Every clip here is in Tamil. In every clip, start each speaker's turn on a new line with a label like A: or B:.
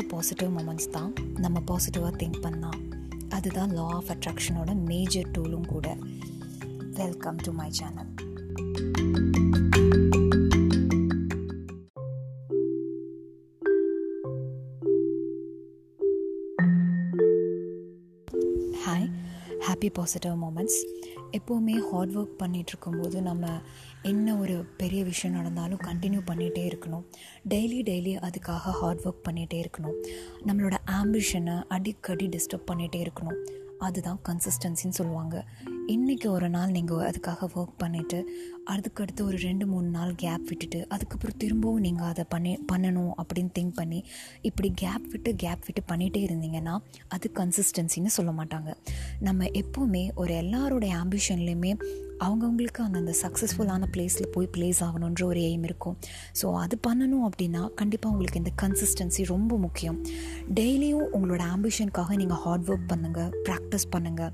A: டு பாசிட்டிவ் மூமெண்ட்ஸ் தான் நம்ம பாசிட்டிவாக திங்க் பண்ணால் அதுதான் லா ஆஃப் அட்ராக்ஷனோட மேஜர் டூலும் கூட. Welcome to my channel hi happy positive moments எப்போவுமே ஹார்ட் ஒர்க் பண்ணிகிட்டு இருக்கும்போது நம்ம என்ன ஒரு பெரிய விஷயம் நடந்தாலும் கண்டினியூ பண்ணிகிட்டே இருக்கணும். டெய்லி டெய்லி அதுக்காக ஹார்ட் ஒர்க் பண்ணிகிட்டே இருக்கணும். நம்மளோட ஆம்பிஷனை அடிக்கடி டிஸ்டர்ப் பண்ணிகிட்டே இருக்கணும். அதுதான் கன்சிஸ்டன்சின்னு சொல்லுவாங்க. இன்றைக்கி ஒரு நாள் நீங்கள் அதுக்காக ஒர்க் பண்ணிவிட்டு அதுக்கடுத்து ஒரு ரெண்டு மூணு நாள் கேப் விட்டுட்டு அதுக்கப்புறம் திரும்பவும் நீங்கள் அதை பண்ணி பண்ணணும் அப்படின்னு திங்க் பண்ணி இப்படி கேப் விட்டு கேப் விட்டு பண்ணிகிட்டே இருந்தீங்கன்னா அது கன்சிஸ்டன்சின்னு சொல்ல மாட்டாங்க. நம்ம எப்போவுமே ஒரு எல்லாரோடைய ஆம்பிஷன்லேயுமே அவங்கவுங்களுக்கு அந்தந்த சக்ஸஸ்ஃபுல்லான பிளேஸில் போய் ப்ளேஸ் ஆகணுன்ற ஒரு எய்ம் இருக்கும். ஸோ அது பண்ணணும் அப்படின்னா கண்டிப்பாக உங்களுக்கு இந்த கன்சிஸ்டன்சி ரொம்ப முக்கியம். டெய்லியும் உங்களோட ஆம்பிஷனுக்காக நீங்கள் ஹார்ட் ஒர்க் பண்ணுங்கள் ப்ராக்டிஸ் பண்ணுங்கள்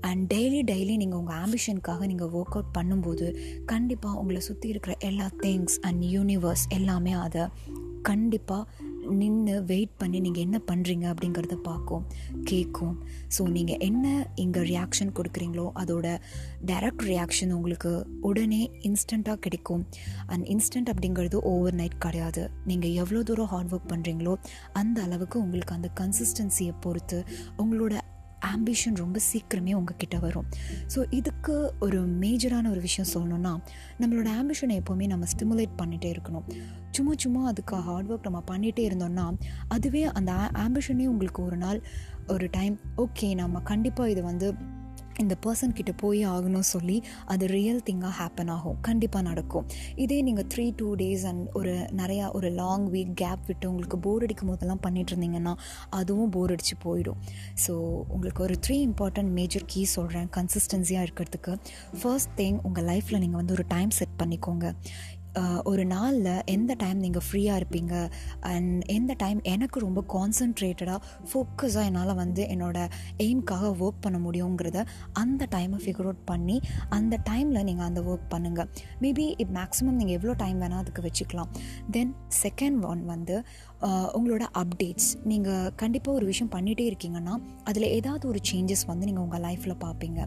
A: அண்ட் டெய்லி டெய்லி நீங்கள் உங்கள் ஆம்பிஷனுக்காக நீங்கள் ஒர்க் அவுட் பண்ணும்போது கண்டிப்பாக உங்களை சுற்றி இருக்கிற எல்லா திங்ஸ் அண்ட் யூனிவர்ஸ் எல்லாமே அதை கண்டிப்பாக நின்று வெயிட் பண்ணி நீங்கள் என்ன பண்ணுறீங்க அப்படிங்கிறத பார்க்கும் கேட்கும் ஸோ நீங்கள் என்ன இங்கே ரியாக்ஷன் கொடுக்குறீங்களோ அதோட டைரக்ட் ரியாக்ஷன் உங்களுக்கு உடனே இன்ஸ்டண்ட்டாக கிடைக்கும். அண்ட் இன்ஸ்டன்ட் அப்படிங்கிறது ஓவர் நைட் கிடையாது. நீங்கள் எவ்வளோ தூரம் ஹார்ட் ஒர்க் பண்ணுறீங்களோ அந்த அளவுக்கு உங்களுக்கு அந்த கன்சிஸ்டன்சியை பொறுத்து உங்களோட ஆம்பிஷன் ரொம்ப சீக்கிரமே உங்ககிட்ட வரும். ஸோ இதுக்கு ஒரு மேஜரான ஒரு விஷயம் சொல்லணும்னா நம்மளோட ஆம்பிஷனை எப்போவுமே நம்ம ஸ்டிமுலேட் பண்ணிகிட்டே இருக்கணும். சும்மா சும்மா அதுக்கு ஹார்ட் ஒர்க் நம்ம பண்ணிகிட்டே இருந்தோம்னா அதுவே அந்த ஆம்பிஷனே உங்களுக்கு ஒரு நாள் ஒரு டைம் ஓகே நம்ம கண்டிப்பாக இது வந்து இந்த பர்சன் கிட்ட போய் ஆகணும் சொல்லி அது ரியல் திங்காக ஹேப்பன் ஆகும். கண்டிப்பாக நடக்கும். இதே நீங்கள் த்ரீ டூ டேஸ் அண்ட் ஒரு நிறையா ஒரு லாங் வீக் கேப் விட்டு உங்களுக்கு போர் அடிக்கும் போதெல்லாம் பண்ணிட்டு இருந்தீங்கன்னா அதுவும் போர் அடித்து போயிடும். ஸோ உங்களுக்கு ஒரு த்ரீ இம்பார்ட்டன்ட் மேஜர் கீ சொல்கிறேன் கன்சிஸ்டன்சியாக இருக்கிறதுக்கு. ஃபர்ஸ்ட் திங் உங்கள் லைஃப்பில் நீங்கள் வந்து ஒரு டைம் செட் பண்ணிக்கோங்க. ஒரு நாளில் எந்த டைம் நீங்கள் ஃப்ரீயாக இருப்பீங்க? அண்ட் எந்த டைம் எனக்கு ரொம்ப கான்சன்ட்ரேட்டடாக ஃபோக்கஸாக என்னால் வந்து என்னோடய எய்ம்க்காக ஒர்க் பண்ண முடியுங்கிறத அந்த டைமை ஃபிகர் அவுட் பண்ணி அந்த டைமில் நீங்கள் அந்த ஒர்க் பண்ணுங்கள் மேபி இப் மேக்ஸிமம் நீங்கள் எவ்வளோ டைம் வேணால் அதுக்கு வச்சுக்கலாம். தென் செகண்ட் ஒன் வந்து உங்களோட அப்டேட்ஸ் நீங்கள் கண்டிப்பாக ஒரு விஷயம் பண்ணிகிட்டே இருக்கீங்கன்னா அதில் ஏதாவது ஒரு சேஞ்சஸ் வந்து நீங்கள் உங்கள் லைஃப்பில் பார்ப்பீங்க.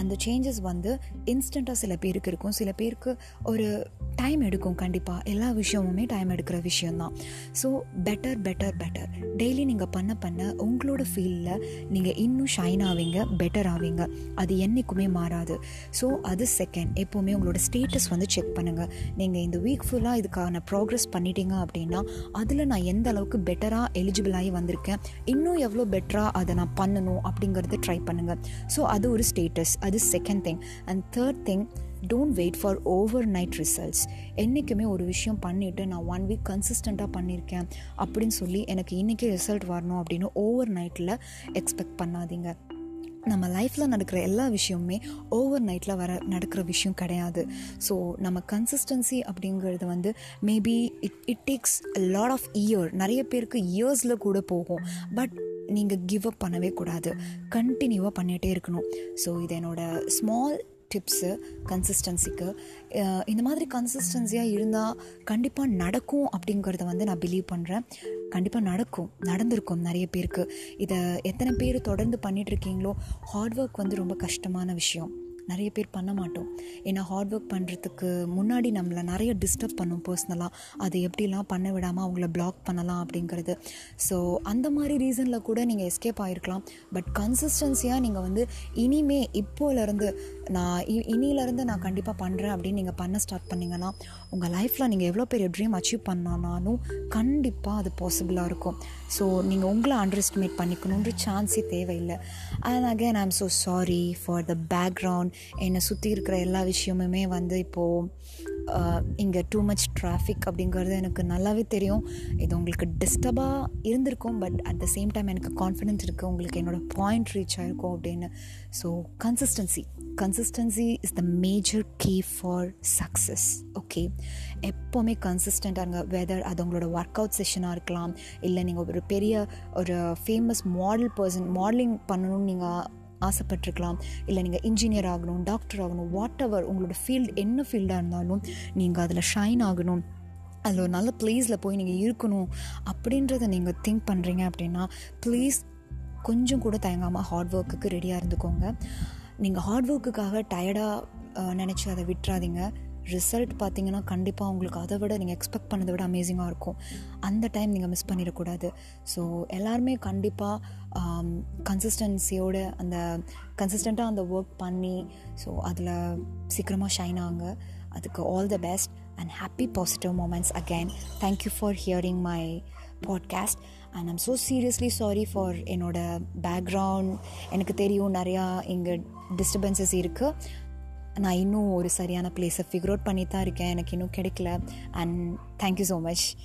A: அந்த சேஞ்சஸ் வந்து இன்ஸ்டண்ட்டாக சில பேருக்கு இருக்கும். சில பேருக்கு ஒரு டைம் எடுக்கும் கண்டிப்பாக எல்லா விஷயமுமே டைம் எடுக்கிற விஷயந்தான் so better better better daily நீங்கள் பண்ண பண்ண உங்களோட ஃபீல்டில் நீங்கள் இன்னும் ஷைன் ஆவீங்க பெட்டர் ஆவீங்க. அது என்றைக்குமே மாறாது. ஸோ அது செகண்ட் எப்போவுமே உங்களோட ஸ்டேட்டஸ் வந்து செக் பண்ணுங்கள் நீங்கள் இந்த வீக் ஃபுல்லாக இதுக்கான ப்ராக்ரஸ் பண்ணிட்டீங்க அப்படின்னா அதில் நான் எந்த அளவுக்கு பெட்டராக எலிஜிபிளாகி வந்திருக்கேன் இன்னும் எவ்வளோ பெட்டராக அதை நான் பண்ணணும் அப்படிங்கிறத ட்ரை பண்ணுங்கள் ஸோ அது ஒரு ஸ்டேட்டஸ் அது second thing and third thing don't wait for overnight results என்றைக்குமே ஒரு விஷயம் பண்ணிவிட்டு நான் ஒன் வீக் கன்சிஸ்டண்ட்டாக பண்ணியிருக்கேன் அப்படின்னு சொல்லி எனக்கு இன்றைக்கி ரிசல்ட் வரணும் அப்படின்னு ஓவர் நைட்டில் எக்ஸ்பெக்ட் பண்ணாதீங்க. நம்ம லைஃப்பில் நடக்கிற எல்லா விஷயமுமே ஓவர் நைட்டில் வர நடக்கிற விஷயம் கிடையாது. ஸோ நம்ம கன்சிஸ்டன்சி அப்படிங்கிறது வந்து maybe it it takes lot of year நிறைய பேருக்கு இயர்ஸில் கூட போகும். பட் நீங்கள் கிவ் அப் பண்ணவே கூடாது. கண்டினியூவாக பண்ணிகிட்டே இருக்கணும். ஸோ இது என்னோடய ஸ்மால் டிப்ஸு கன்சிஸ்டன்சிக்கு இந்த மாதிரி கன்சிஸ்டன்சியாக இருந்தால் கண்டிப்பாக நடக்கும் அப்படிங்கிறத வந்து நான் பிலீவ் பண்ணுறேன் கண்டிப்பாக நடக்கும் நடந்திருக்கும் நிறைய பேருக்கு. இதை எத்தனை பேர் தொடர்ந்து பண்ணிகிட்ருக்கீங்களோ ஹார்ட் ஒர்க் வந்து ரொம்ப கஷ்டமான விஷயம். நிறைய பேர் பண்ண மாட்டோம். ஏன்னா ஹார்ட் ஒர்க் பண்ணுறதுக்கு முன்னாடி நம்மளை நிறைய டிஸ்டர்ப் பண்ணும் பர்சனலாக அதை எப்படிலாம் பண்ண விடாமல் அவங்கள பிளாக் பண்ணலாம் அப்படிங்கிறது. ஸோ அந்த மாதிரி ரீசனில் கூட நீங்கள் எஸ்கேப் ஆகிருக்கலாம் பட் கன்சிஸ்டன்சியாக நீங்கள் வந்து இனிமே இப்போலேருந்து நான் இனியிலேருந்து நான் கண்டிப்பாக பண்ணுறேன் அப்படின்னு நீங்கள் பண்ண ஸ்டார்ட் பண்ணிங்கன்னா உங்கள் லைஃப்பில் நீங்கள் எவ்வளோ பெரிய ட்ரீம் அச்சீவ் பண்ணாலும் கண்டிப்பாக அது பாசிபிளாக இருக்கும். ஸோ நீங்கள் உங்களை அண்டர் எஸ்டிமேட் பண்ணிக்கணுன்ற சான்ஸே தேவையில்லை. And again I am so sorry for the background என்னை சுற்றி இருக்கிற எல்லா விஷயமுமே வந்து இப்போது இங்கே டூ மச் டிராஃபிக் அப்படிங்கிறது எனக்கு நல்லாவே தெரியும். இது உங்களுக்கு டிஸ்டர்பாக இருந்திருக்கும் but at the same time எனக்கு கான்ஃபிடென்ஸ் இருக்குது உங்களுக்கு என்னோடய பாயிண்ட் ரீச் ஆகிருக்கும் அப்படின்னு. So consistency consistency is the major key for success okay எப்போவுமே கன்சிஸ்டண்ட்டாக இருங்க. வெதர் அது உங்களோட ஒர்க் அவுட் செஷனாக இருக்கலாம் இல்லை நீங்கள் ஒரு பெரிய ஒரு ஃபேமஸ் மாடல் பர்சன் மாடலிங் பண்ணணும்னு நீங்கள் ஆசைப்பட்டிருக்கலாம். இல்லை நீங்கள் இன்ஜினியர் ஆகணும் டாக்டர் ஆகணும் வாட் எவர் உங்களோட ஃபீல்டு என்ன ஃபீல்டாக இருந்தாலும் நீங்கள் அதில் ஷைன் ஆகணும். அதில் ஒரு நல்ல ப்ளேஸில் போய் நீங்கள் இருக்கணும் அப்படின்றத நீங்கள் திங்க் பண்ணுறீங்க அப்படின்னா ப்ளீஸ் கொஞ்சம் கூட தயங்காமல் ஹார்ட் ஒர்க்குக்கு ரெடியாக இருந்துக்கோங்க. நீங்கள் ஹார்ட் ஒர்க்குக்காக டயர்டாக நினச்சி அதை விட்டுறாதீங்க. ரிசல்ட் பார்த்தீங்கன்னா கண்டிப்பாக உங்களுக்கு அதை விட நீங்கள் எக்ஸ்பெக்ட் பண்ணதை விட அமேசிங்காக இருக்கும். அந்த டைம் நீங்கள் மிஸ் பண்ணிடக்கூடாது. ஸோ எல்லாருமே கண்டிப்பாக கன்சிஸ்டன்சியோடு அந்த கன்சிஸ்டண்ட்டாக அந்த ஒர்க் பண்ணி ஸோ அதில் சீக்கிரமாக ஷைன் ஆகுங்க. அதுக்கு all the best and happy positive moments again thank you for hearing my podcast and I'm so seriously sorry for என்னோட பேக்ரவுண்ட் எனக்கு தெரியும் நிறையா இங்கே டிஸ்டர்பன்சஸ் இருக்குது நான் இன்னும் ஒரு சரியான பிளேஸை ஃபிகர் அவுட் பண்ணி தான் இருக்கேன். எனக்கு இன்னும் கிடைக்கல. And thank you so much